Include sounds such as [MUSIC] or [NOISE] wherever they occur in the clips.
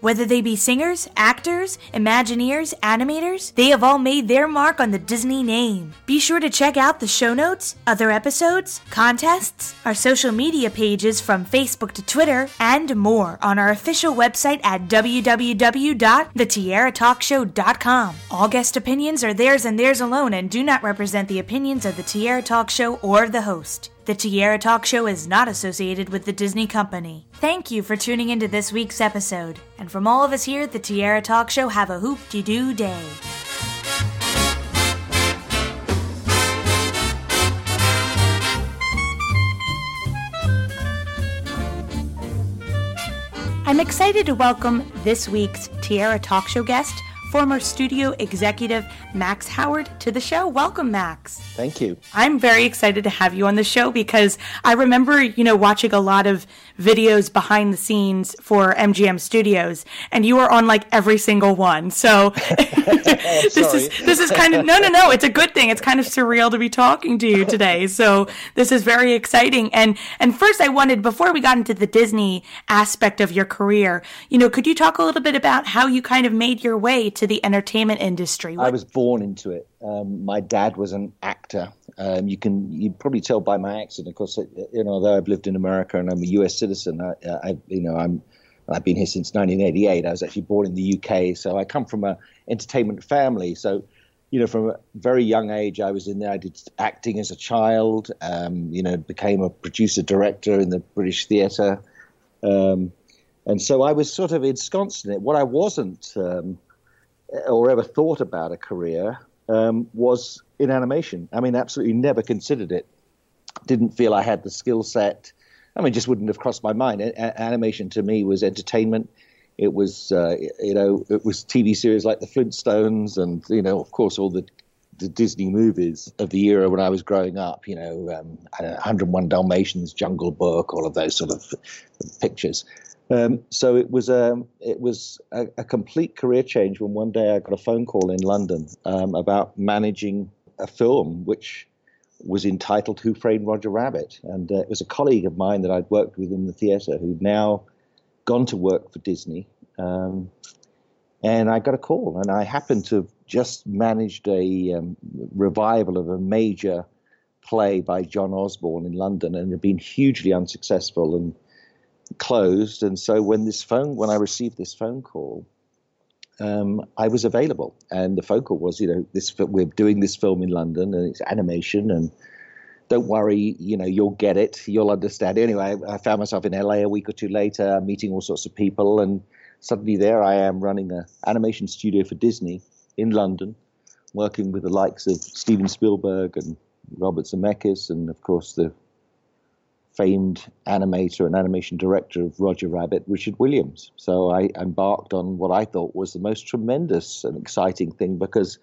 Whether they be singers, actors, Imagineers, animators, they have all made their mark on the Disney name. Be sure to check out the show notes, other episodes, contests, our social media pages from Facebook to Twitter, and more on our official website at www.thetiaratalkshow.com. All guest opinions are theirs and theirs alone and do not represent the opinions of the Tiara Talk Show or the host. The Tiara Talk Show is not associated with the Disney Company. Thank you for tuning into this week's episode. And from all of us here at the Tiara Talk Show, have a hoop de doo day. I'm excited to welcome this week's Tiara Talk Show guest, former studio executive Max Howard to the show. Welcome, Max. Thank you. I'm very excited to have you on the show because I remember, you know, watching a lot of videos behind the scenes for MGM Studios, and you are on like every single one. So [LAUGHS] [LAUGHS] this is this is kind of no, no, no. It's a good thing. It's kind of surreal to be talking to you today. So this is very exciting. And and first, I wanted before we got into the Disney aspect of your career, you know, could you talk a little bit about how you kind of made your way to the entertainment industry? What- I was born into it. Um, my dad was an actor. Um, you can you probably tell by my accent. Of course, you know, although I've lived in America and I'm a U.S. citizen, I, I you know I'm I've been here since 1988. I was actually born in the UK, so I come from a entertainment family. So, you know, from a very young age, I was in there. I did acting as a child. Um, you know, became a producer director in the British Theatre, um, and so I was sort of ensconced in it. What I wasn't um, or ever thought about a career um, was in animation. I mean, absolutely never considered it. Didn't feel I had the skill set. I mean, just wouldn't have crossed my mind. A- animation to me was entertainment. It was, uh, you know, it was TV series like The Flintstones, and you know, of course, all the the Disney movies of the era when I was growing up. You know, um, 101 Dalmatians, Jungle Book, all of those sort of pictures. Um, so it was a um, it was a, a, complete career change when one day I got a phone call in London um, about managing a film which was entitled Who Framed Roger Rabbit, and uh, it was a colleague of mine that I'd worked with in the theatre who'd now gone to work for Disney. Um, and I got a call, and I happened to have just managed a um, revival of a major play by John Osborne in London, and had been hugely unsuccessful and closed. And so when this phone, when I received this phone call, um, I was available. And the phone call was, you know, this we're doing this film in London, and it's animation, and don't worry, you know, you'll get it, you'll understand. Anyway, I found myself in LA a week or two later, meeting all sorts of people, and suddenly there I am running an animation studio for Disney in London, working with the likes of Steven Spielberg and Robert Zemeckis, and of course the famed animator and animation director of Roger Rabbit, Richard Williams. So I embarked on what I thought was the most tremendous and exciting thing because,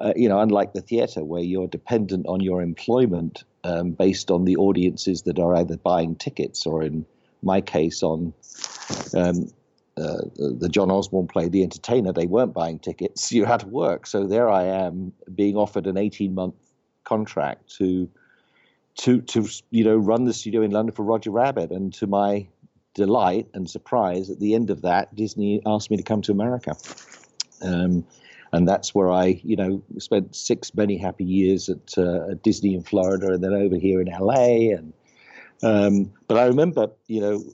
uh, you know, unlike the theater where you're dependent on your employment um, based on the audiences that are either buying tickets or, in my case, on um, uh, the John Osborne play, The Entertainer, they weren't buying tickets. [LAUGHS] You had to work. So there I am being offered an 18 month contract to to to you know run the studio in London for Roger Rabbit, and to my delight and surprise, at the end of that, Disney asked me to come to America, um, and that's where I you know spent six many happy years at, uh, at Disney in Florida, and then over here in LA, and um, but I remember you know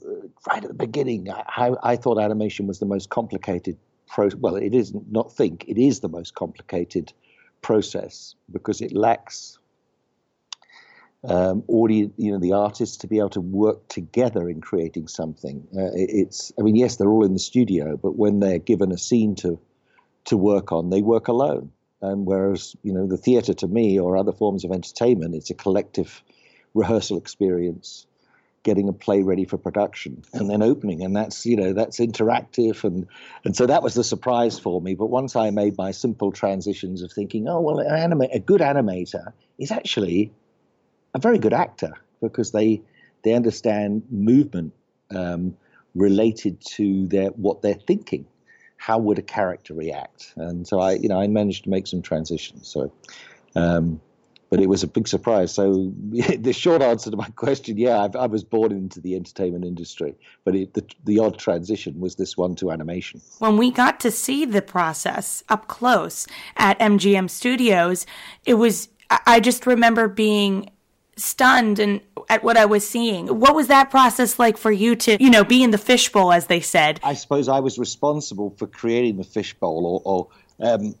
right at the beginning, I, I thought animation was the most complicated process. Well, it is not think it is the most complicated process because it lacks um, audience, you know, the artists to be able to work together in creating something. Uh, it, it's, I mean, yes, they're all in the studio, but when they're given a scene to to work on, they work alone. And whereas, you know, the theatre to me or other forms of entertainment, it's a collective rehearsal experience, getting a play ready for production, and then opening, and that's you know that's interactive, and and so that was the surprise for me. But once I made my simple transitions of thinking, oh well, an anima- a good animator is actually a very good actor because they they understand movement um, related to their what they're thinking. How would a character react? And so I, you know, I managed to make some transitions. So, um, but it was a big surprise. So [LAUGHS] the short answer to my question, yeah, I've, i was born into the entertainment industry, but it, the, the odd transition was this one to animation. When we got to see the process up close at MGM Studios, it was, I just remember being stunned and at what I was seeing. What was that process like for you to, you know, be in the fishbowl, as they said? I suppose I was responsible for creating the fishbowl, or, or um,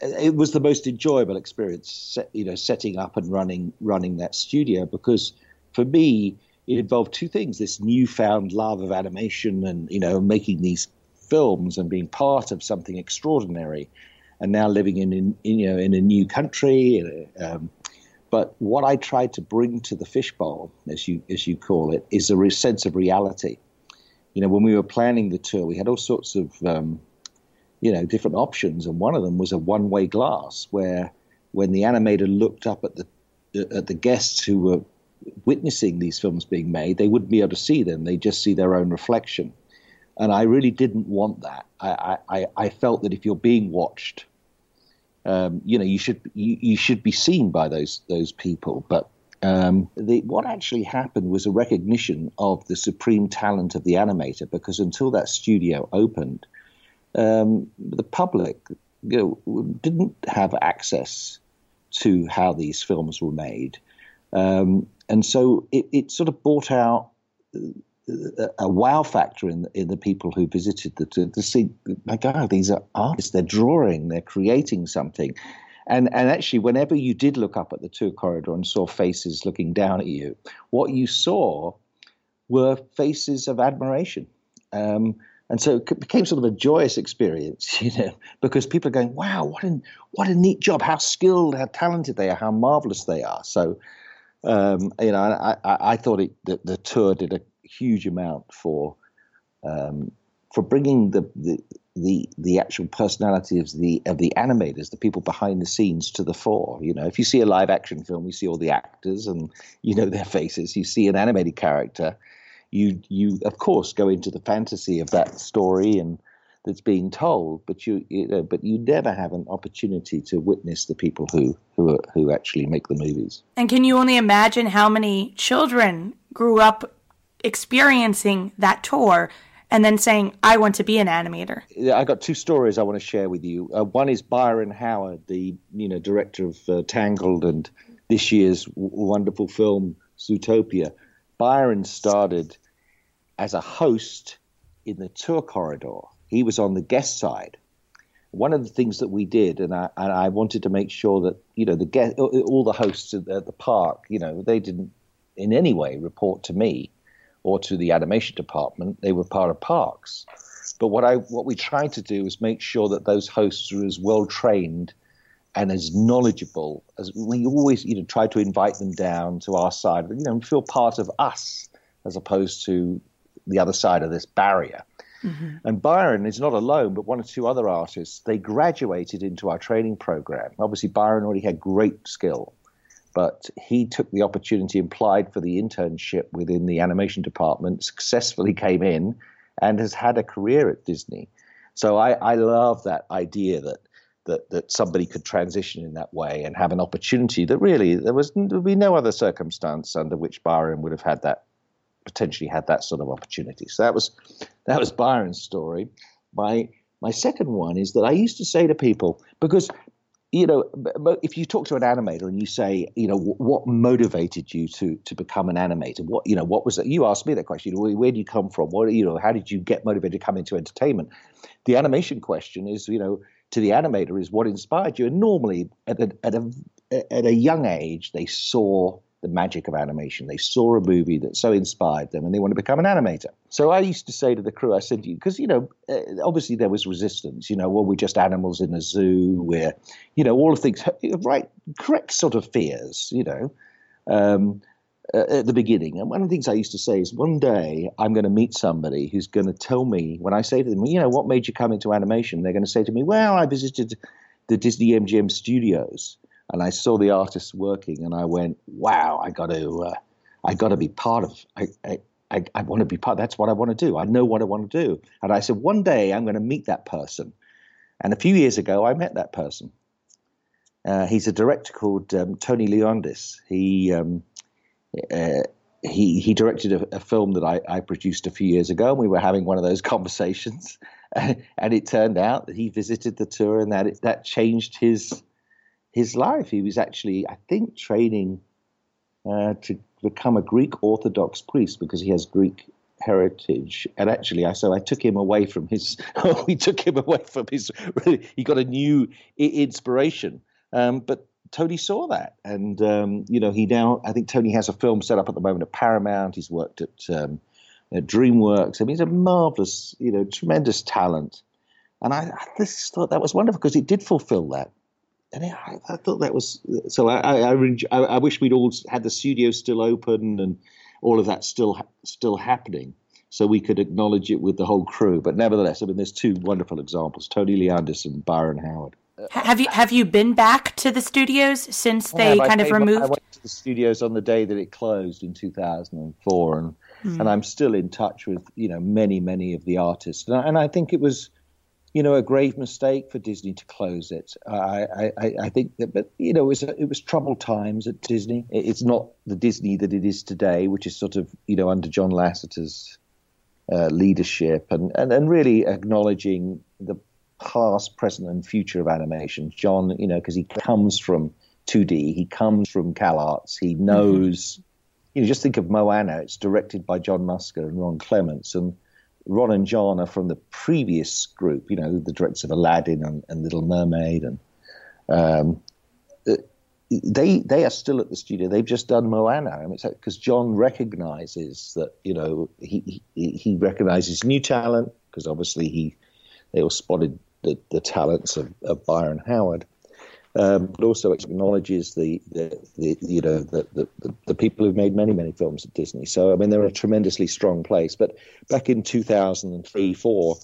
it was the most enjoyable experience, you know, setting up and running running that studio because for me it involved two things: this newfound love of animation and you know making these films and being part of something extraordinary, and now living in, in you know in a new country. Um, but what I tried to bring to the fishbowl, as you as you call it, is a sense of reality. You know, when we were planning the tour, we had all sorts of um, you know, different options, and one of them was a one-way glass, where when the animator looked up at the at the guests who were witnessing these films being made, they wouldn't be able to see them; they just see their own reflection. And I really didn't want that. I I, I felt that if you're being watched, um, you know, you should you, you should be seen by those those people, but um, the, what actually happened was a recognition of the supreme talent of the animator because until that studio opened, um, the public you know, didn't have access to how these films were made. Um, and so it, it, sort of brought out a, wow factor in, in the people who visited the to, to see, my God, these are artists. They're drawing, they're creating something. And, and actually, whenever you did look up at the tour corridor and saw faces looking down at you, what you saw were faces of admiration. Um, and so it became sort of a joyous experience, [LAUGHS] you know, because people are going, "Wow, what a what a neat job! How skilled, how talented they are, how marvelous they are." So, um, you know, I, I, I thought it, the, the tour did a huge amount for um, for bringing the, the the the actual personality of the of the animators, the people behind the scenes, to the fore. You know, if you see a live action film, you see all the actors and you know their faces. You see an animated character you you of course go into the fantasy of that story and that's being told, but you, you know, but you never have an opportunity to witness the people who who are, who actually make the movies. And can you only imagine how many children grew up experiencing that tour and then saying, "I want to be an animator"? I got two stories I want to share with you. Uh, one is Byron Howard, the you know director of uh, Tangled and this year's w- wonderful film Zootopia Byron started as a host in the tour corridor. He was on the guest side. One of the things that we did, and I, and I wanted to make sure that you know the guest, all the hosts at the park, you know, they didn't in any way report to me or to the animation department. They were part of parks. But what I what we tried to do was make sure that those hosts were as well trained and as knowledgeable as we always you know try to invite them down to our side you know feel part of us as opposed to the other side of this barrier mm-hmm. and byron is not alone but one or two other artists they graduated into our training program obviously byron already had great skill but he took the opportunity applied for the internship within the animation department successfully came in and has had a career at disney so I, I love that idea that that that somebody could transition in that way and have an opportunity that really there was there would be no other circumstance under which Byron would have had that potentially had that sort of opportunity. So that was that was Byron's story. My my second one is that I used to say to people because you know if you talk to an animator and you say you know what motivated you to to become an animator? What you know what was it you asked me that question where, where do you come from? What you know how did you get motivated to come into entertainment? The animation question is you know to the animator is what inspired you. And normally, at a, at a at a young age, they saw the magic of animation. They saw a movie that so inspired them, and they want to become an animator. So I used to say to the crew, I said, to you, because you know, uh, obviously there was resistance. You know, well, we're just animals in a zoo. We're, you know, all of things, [LAUGHS] right? Correct sort of fears. You know. Um, at the beginning. And one of the things I used to say is one day I'm going to meet somebody who's going to tell me, when I say to them, you know, what made you come into animation? They're going to say to me, well, I visited the Disney MGM studios and I saw the artists working and I went, wow, I got to, uh, I got to be part of, I, I, I, I want to be part. That's what I want to do. I know what I want to do. And I said, one day I'm going to meet that person. And a few years ago, I met that person. Uh, he's a director called um, Tony Leondis. He um, uh, he he directed a, a film that I, I, produced a few years ago, and we were having one of those [LAUGHS] conversations, and it turned out that he visited the tour, and that it, that changed his his life. He was actually, I think, training uh, to become a Greek Orthodox priest because he has Greek heritage. And actually, I so I took him away from his. [LAUGHS] we took him away from his. He got a new inspiration. Um, but Tony saw that, and um, you know, he now I think Tony has a film set up at the moment at Paramount. He's worked at, um, at DreamWorks. I mean, he's a marvelous, you know, tremendous talent, and I, I just thought that was wonderful because it did fulfil that. And I, I thought that was so. I, I, I, wish we'd all had the studio still open and all of that still still happening, so we could acknowledge it with the whole crew. But nevertheless, I mean, there's two wonderful examples: Tony Leondis and Byron Howard. Have you have you been back to the studios since they yeah, kind of removed? I went to the studios on the day that it closed in 2004, and mm. and I'm still in touch with you know many many of the artists, and I, and I think it was you know a grave mistake for Disney to close it. I I, I think that, but you know it was it was troubled times at Disney. It's not the Disney that it is today, which is sort of you know under John Lasseter's uh, leadership and, and and really acknowledging the past, present, and future of animation. John, you know, because he comes from 2D, he comes from CalArts, he mm-hmm. knows. Mm-hmm. You know, just think of Moana. It's directed by John Musker and Ron Clements, and Ron and John are from the previous group. You know, the directors of Aladdin and, and Little Mermaid, and um, uh, they they are still at the studio. They've just done Moana. I mean, because John recognizes that you know he he, he recognizes new talent because obviously he they all spotted the, the talents of, of Byron Howard, um, but also acknowledges the, the, the you know the, the, the people who've made many many films at Disney. So I mean they're a tremendously strong place. But back in 2003 four,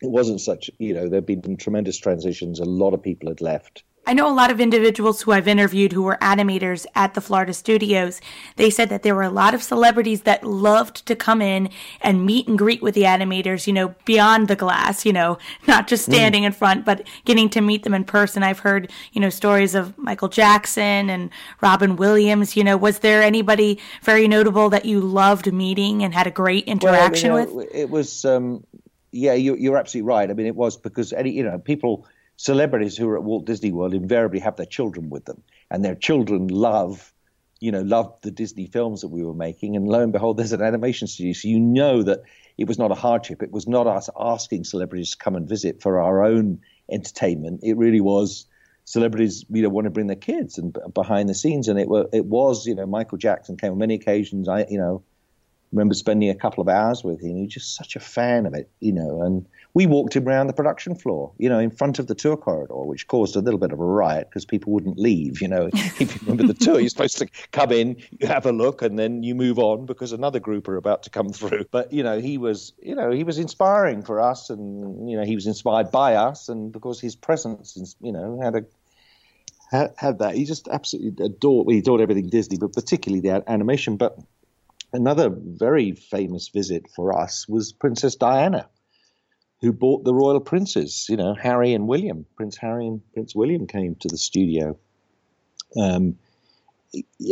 it wasn't such you know there'd been tremendous transitions. A lot of people had left. I know a lot of individuals who I've interviewed who were animators at the Florida studios. They said that there were a lot of celebrities that loved to come in and meet and greet with the animators, you know, beyond the glass, you know, [LAUGHS] not just mm. standing mm. in front, but getting to meet them in person. I've heard, you know, stories of Michael Jackson and Robin Williams. You know, was there anybody very notable that you loved meeting and had a great interaction well, you know, with? It was, um, yeah, you, you're absolutely right. I mean, it was because any, you know, people celebrities who are at Walt Disney World invariably have their children with them, and their children love, you know, loved the Disney films that we were making. And lo and behold, there's an animation studio, so you know that it was not a hardship. It was not us asking celebrities to come and visit for our own entertainment. It really was celebrities, you know, want to bring their kids and behind the scenes. And it were it was, you know, Michael Jackson came on many occasions. I, you know, remember spending a couple of hours with him. He was just such a fan of it, you know, and we walked him around the production floor, you know, in front of the tour corridor, which caused a little bit of a riot because people wouldn't leave. You know, [LAUGHS] if you remember the tour, you're supposed to come in, you have a look, and then you move on because another group are about to come through. But you know, he was, you know, he was inspiring for us, and you know, he was inspired by us, and because his presence, you know, had a had, had that. He just absolutely adored. Well, he adored everything Disney, but particularly the animation. But another very famous visit for us was Princess Diana who bought the royal princes. You know, Harry and William, Prince Harry and Prince William came to the studio. Um,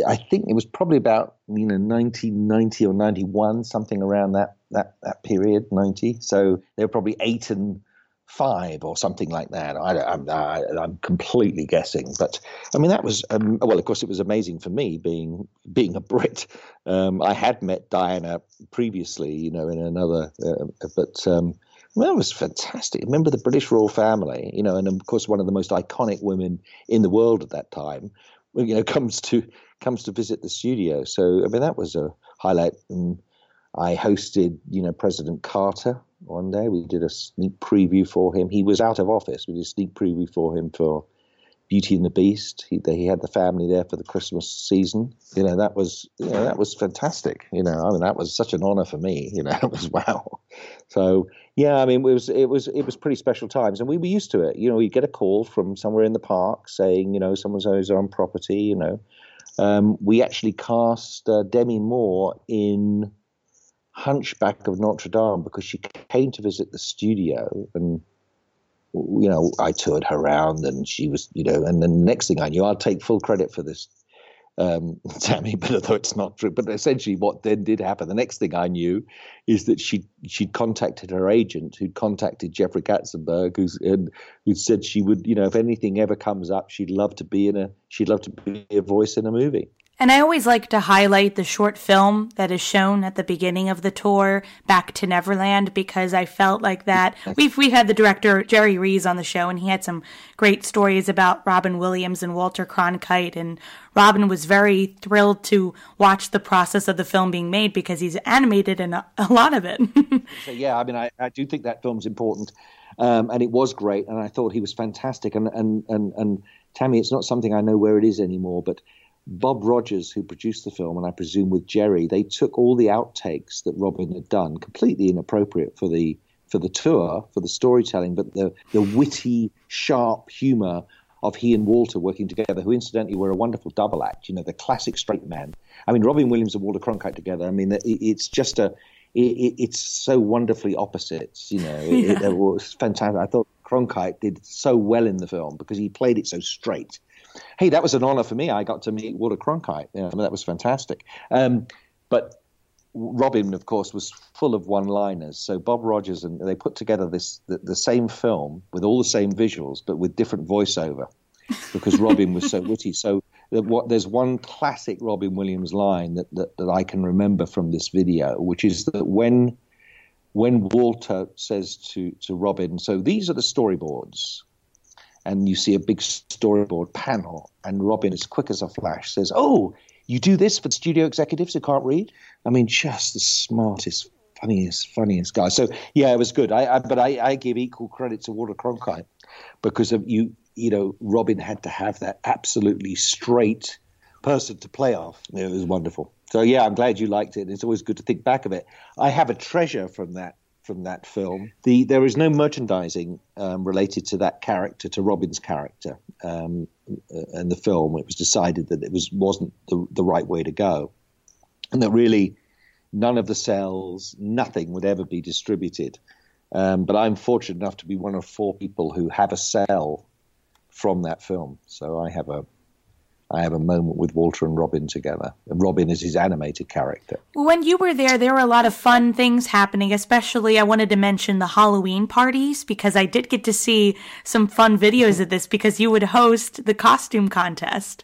I think it was probably about you know 1990 or 91, something around that that that period, 90. So they were probably eight and five or something like that. I, am I'm completely guessing, but I mean that was um, well. Of course, it was amazing for me being being a Brit. Um, I had met Diana previously, you know, in another, uh, but um, well, that was fantastic. Remember the British royal family, you know, and of course one of the most iconic women in the world at that time, you know, [LAUGHS] comes to comes to visit the studio. So I mean that was a highlight. And I hosted, you know, President Carter one day. We did a sneak preview for him. He was out of office. We did a sneak preview for him for Beauty and the Beast. He he had the family there for the Christmas season. You know that was you know that was fantastic. You know I mean that was such an honor for me. You know [LAUGHS] it was wow. So yeah, I mean it was it was it was pretty special times, and we were used to it. You know, you get a call from somewhere in the park saying you know someone's on property. You know, um, we actually cast uh, Demi Moore in Hunchback of Notre Dame because she came to visit the studio and you know, I toured her around, and she was, you know, and the next thing I knew, I'll take full credit for this, um, [LAUGHS] Tammy, but although it's not true, but essentially what then did happen, the next thing I knew is that she she'd contacted her agent, who'd contacted Jeffrey Katzenberg, who's and who said she would, you know, if anything ever comes up, she'd love to be in a, she'd love to be a voice in a movie. And I always like to highlight the short film that is shown at the beginning of the tour, Back to Neverland, because I felt like that. [LAUGHS] We've we've had the director Jerry Rees on the show, and he had some great stories about Robin Williams and Walter Cronkite. And Robin was very thrilled to watch the process of the film being made because he's animated in a, a lot of it. [LAUGHS] so yeah, I mean, I, I do think that film's important, um, and it was great, and I thought he was fantastic. And and and and Tammy, it's not something I know where it is anymore, but Bob Rogers, who produced the film, and I presume with Jerry, they took all the outtakes that Robin had done, completely inappropriate for the for the tour, for the storytelling, but the the witty, sharp humour of he and Walter working together, who incidentally were a wonderful double act. You know, the classic straight man. I mean, Robin Williams and Walter Cronkite together. I mean, it's just a it, it's so wonderfully opposites. You know, [LAUGHS] it, yeah. it, was fantastic. I thought Cronkite did so well in the film because he played it so straight hey, that was an honor for me. I got to meet Walter Cronkite. You know, that was fantastic. Um, but Robin, of course, was full of one-liners. So Bob Rogers and they put together this the, the same film with all the same visuals, but with different voiceover, because Robin was so [LAUGHS] witty. So what, there's one classic Robin Williams line that, that, that I can remember from this video, which is that when when Walter says to to Robin, so these are the storyboards and you see a big storyboard panel, and Robin, as quick as a flash, says, "Oh, you do this for studio executives who can't read." I mean, just the smartest, funniest, funniest guy. So yeah, it was good. I, I but I, I, give equal credit to Walter Cronkite because of you. You know, Robin had to have that absolutely straight person to play off. It was wonderful. So yeah, I'm glad you liked it. It's always good to think back of it. I have a treasure from that from that film. The there is no merchandising um, related to that character, to Robin's character, um, in the film. It was decided that it was wasn't the, the right way to go, and that really none of the cells, nothing would ever be distributed. Um, but I'm fortunate enough to be one of four people who have a cell from that film, so I have a I have a moment with Walter and Robin together. Robin is his animated character. When you were there, there were a lot of fun things happening, especially I wanted to mention the Halloween parties because I did get to see some fun videos of this because you would host the costume contest.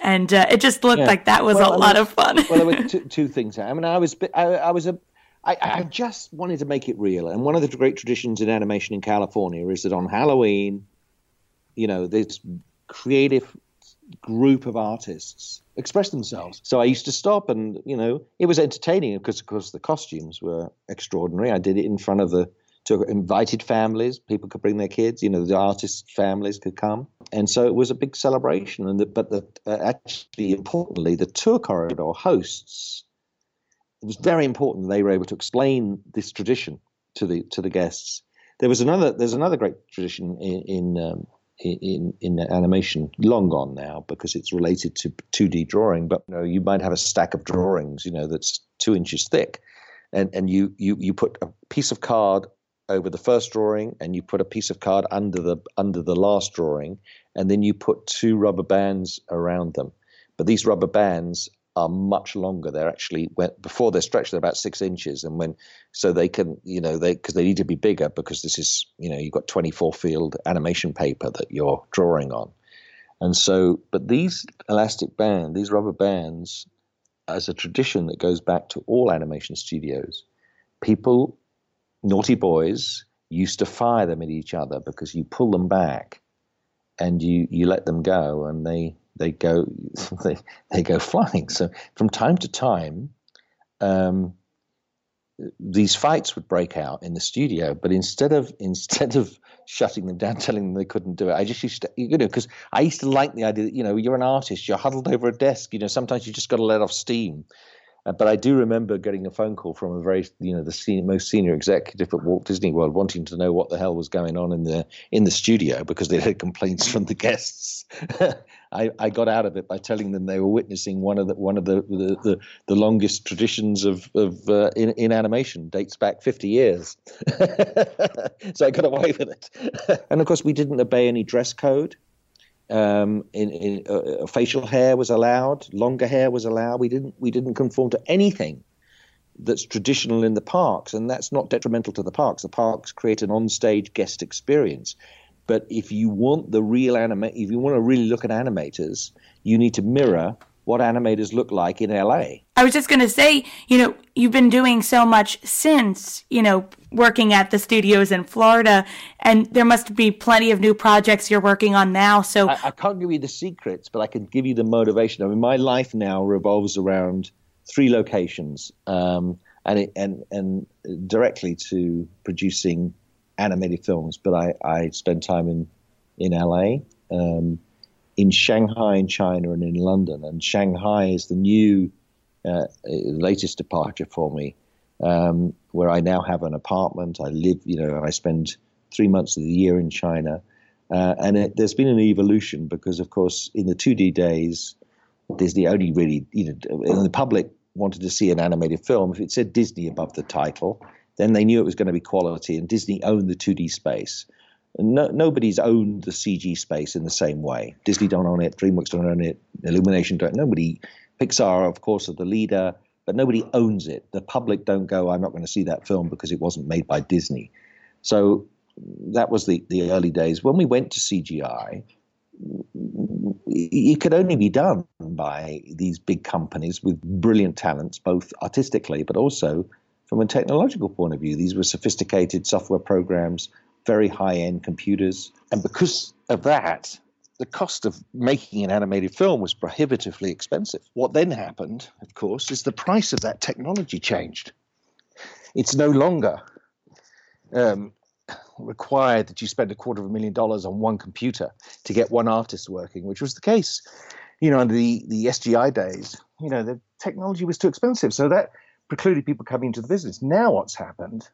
And uh, it just looked yeah. like that was well, a I lot of fun. well, there were [LAUGHS] two, two, things. I mean, I was, I, I was a, I, I just wanted to make it real. And one of the great traditions in animation in California is that on Halloween, you know, this creative group of artists express themselves. So I used to stop and, you know, it was entertaining because, of course, the costumes were extraordinary. I did it in front of the to invited families. People could bring their kids. You know, the artists' families could come, and so it was a big celebration. And the, but the, uh, actually, importantly, the tour corridor hosts. It was very important they were able to explain this tradition to the to the guests. There was another. There's another great tradition in, in um, in in animation long gone now because it's related to 2D drawing. But you know, you might have a stack of drawings, you know, that's two inches thick, and and you you you put a piece of card over the first drawing, and you put a piece of card under the under the last drawing, and then you put two rubber bands around them. But these rubber bands are much longer. They're actually when, before they're stretched, they're about six inches, and when so they can you know they because they need to be bigger because this is you know you've got 24 field animation paper that you're drawing on, and so but these elastic band, these rubber bands, as a tradition that goes back to all animation studios, people, naughty boys used to fire them at each other because you pull them back and you you let them go and they they go [LAUGHS] they, they go flying. So from time to time, um, these fights would break out in the studio. But instead of [LAUGHS] instead of shutting them down, telling them they couldn't do it, I just used to you know because I used to like the idea that you know you're an artist, you're huddled over a desk. You know sometimes you just got to let off steam. Uh, but I do remember getting a phone call from a very, you know, the senior, most senior executive at Walt Disney World, wanting to know what the hell was going on in the in the studio because they had complaints from the guests [LAUGHS] I, I, got out of it by telling them they were witnessing one of the one of the the, the, the longest traditions of of uh, in, in animation dates back 50 years. [LAUGHS] so I got away with it. [LAUGHS] and of course, we didn't obey any dress code. Um, in, in uh, facial hair was allowed, longer hair was allowed. We didn't we didn't conform to anything that's traditional in the parks, and that's not detrimental to the parks. The parks create an on-stage guest experience. But if you want the real anime, if you want to really look at animators, you need to mirror what animators look like in LA. I was just going to say, you know, you've been doing so much since, you know, working at the studios in Florida, and there must be plenty of new projects you're working on now. So I, I can't give you the secrets, but I can give you the motivation. I mean, my life now revolves around three locations, um, and it, and and directly to producing animated films. But I I spend time in in LA, um, in Shanghai, in China, and in London. And Shanghai is the new uh, latest departure for me, um, where I now have an apartment. I live, you know, I spend three months of the year in China. Uh, and it, there's been an evolution because, of course, in the 2D days, Disney only really, you know, the public wanted to see an animated film, if it said Disney above the title, then they knew it was going to be quality, and Disney owned the 2D space. No, nobody's owned the CG space in the same way. Disney don't own it, DreamWorks don't own it, Illumination don't. Nobody, Pixar, of course, are the leader, but nobody owns it. The public don't go, I'm not going to see that film because it wasn't made by Disney. So that was the, the early days. When we went to CGI, it could only be done by these big companies with brilliant talents, both artistically but also from a technological point of view. These were sophisticated software programs, very high end computers. And because of that, the cost of making an animated film was prohibitively expensive. What then happened, of course, is the price of that technology changed. It's no longer um, required that you spend a quarter of a million dollars on one computer to get one artist working, which was the case, you know, under the, the SGI days. You know, the technology was too expensive. So that precluded people coming into the business. Now, what's happened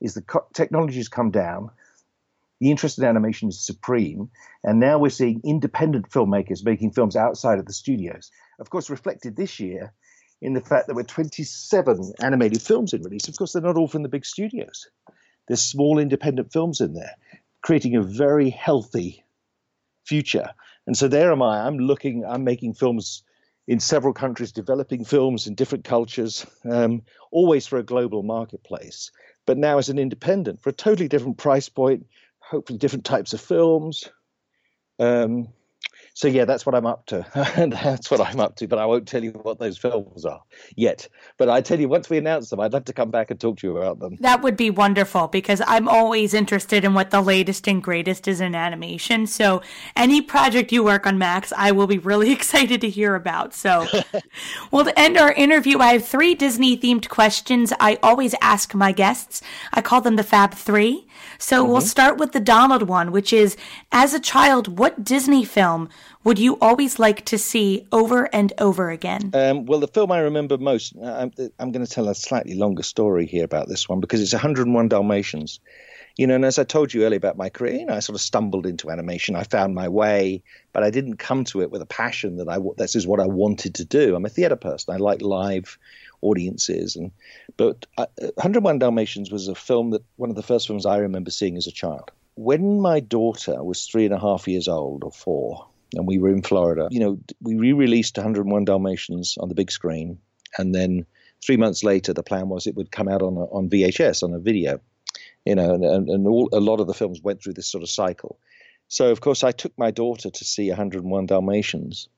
is the co- technology has come down, the interest in animation is supreme, and now we're seeing independent filmmakers making films outside of the studios. Of course, reflected this year in the fact that we're 27 animated films in release. Of course, they're not all from the big studios. There's small independent films in there, creating a very healthy future. And so there am I. I'm looking. I'm making films in several countries, developing films in different cultures, um, always for a global marketplace. But now as an independent, for a totally different price point, hopefully different types of films. Um, so yeah, that's what I'm up to. [LAUGHS] that's what I'm up to. But I won't tell you what those films are yet. But I tell you, once we announce them, I'd love to come back and talk to you about them. That would be wonderful because I'm always interested in what the latest and greatest is in animation. So any project you work on, Max, I will be really [LAUGHS] excited to hear about. So, [LAUGHS] well, to end our interview, I have three Disney themed questions I always ask my guests. I call them the Fab Three. So mm-hmm. we'll start with the Donald one, which is as a child, what Disney film would you always like to see over and over again? Um, well, the film I remember most, uh, I'm, I'm going to tell a slightly longer story here about this one because it's 101 Dalmatians. You know, and as I told you earlier about my career, you know, I sort of stumbled into animation. I found my way, but I didn't come to it with a passion that I this is what I wanted to do. I'm a theatre person. I like live audiences, and but uh, 101 Dalmatians was a film that one of the first films I remember seeing as a child. When my daughter was three and a half years old or four, and we were in Florida. You know, we re-released 101 Dalmatians on the big screen, and then three months later, the plan was it would come out on a, on VHS on a video. You know, and, and all, a lot of the films went through this sort of cycle. So of course, I took my daughter to see 101 Dalmatians,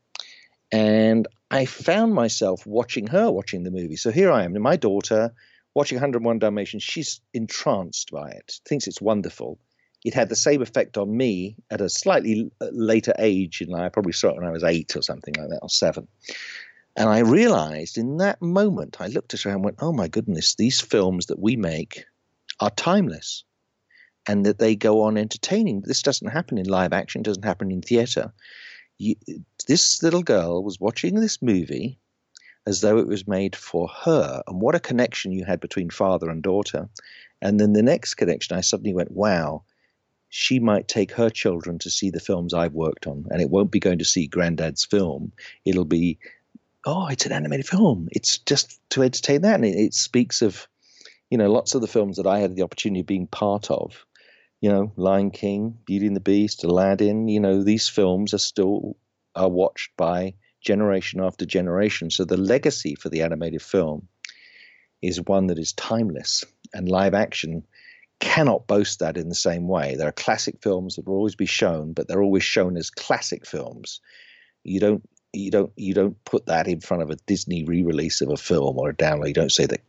and I found myself watching her watching the movie. So here I am, my daughter watching 101 Dalmatians. She's entranced by it, thinks it's wonderful it had the same effect on me at a slightly uh, later age. You know, I probably saw it when I was eight or something like that, or seven. And I realized in that moment, I looked at her and went, oh my goodness, these films that we make are timeless and that they go on entertaining. This doesn't happen in live action, doesn't happen in theater. You, this little girl was watching this movie as though it was made for her. And what a connection you had between father and daughter. And then the next connection, I suddenly went, wow, she might take her children to see the films I've worked on, and it won't be going to see Granddad's film. It'll be, oh, it's an animated film. It's just to entertain that, and it, it speaks of, you know, lots of the films that I had the opportunity of being part of. You know, Lion King, Beauty and the Beast, Aladdin. You know, these films are still are watched by generation after generation. So the legacy for the animated film is one that is timeless, and live action cannot boast that in the same way. There are classic films that will always be shown, but they're always shown as classic films. You don't you don't you don't put that in front of a Disney re-release of a film or a download. You don't say that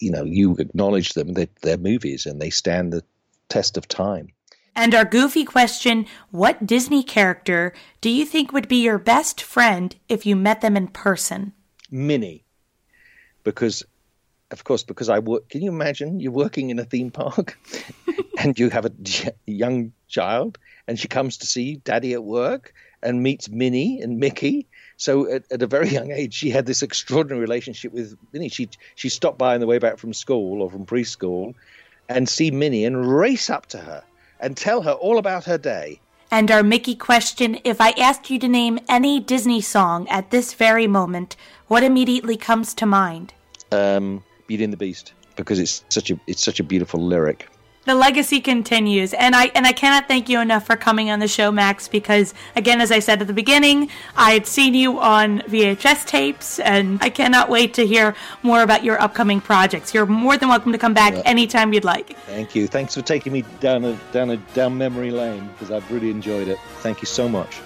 you know you acknowledge them that they're movies and they stand the test of time. And our goofy question What Disney character do you think would be your best friend if you met them in person? Minnie. Because of course, because I work. Can you imagine you're working in a theme park, [LAUGHS] and you have a young child, and she comes to see Daddy at work and meets Minnie and Mickey. So at, at, a very [LAUGHS] young age, she had this extraordinary relationship with Minnie. She she stopped by on the way back from school or from preschool, and see Minnie and race up to her and tell her all about her day. And our Mickey question: If I asked you to name any Disney song at this very moment, what immediately comes to mind? Um, Beauty and the Beast because it's such a it's such a beautiful lyric. The legacy continues, and I and I cannot thank you enough for coming on the show, Max. Because again, as I said at the beginning, I had seen you on VHS tapes, and I cannot wait to hear more about your upcoming projects. You're more than welcome to come back yeah. anytime you'd like. Thank you. Thanks for taking me down a down a down memory lane because I've really enjoyed it. Thank you so much.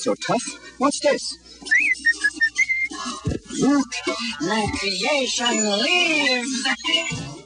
So tough. What's this? Look, my creation lives!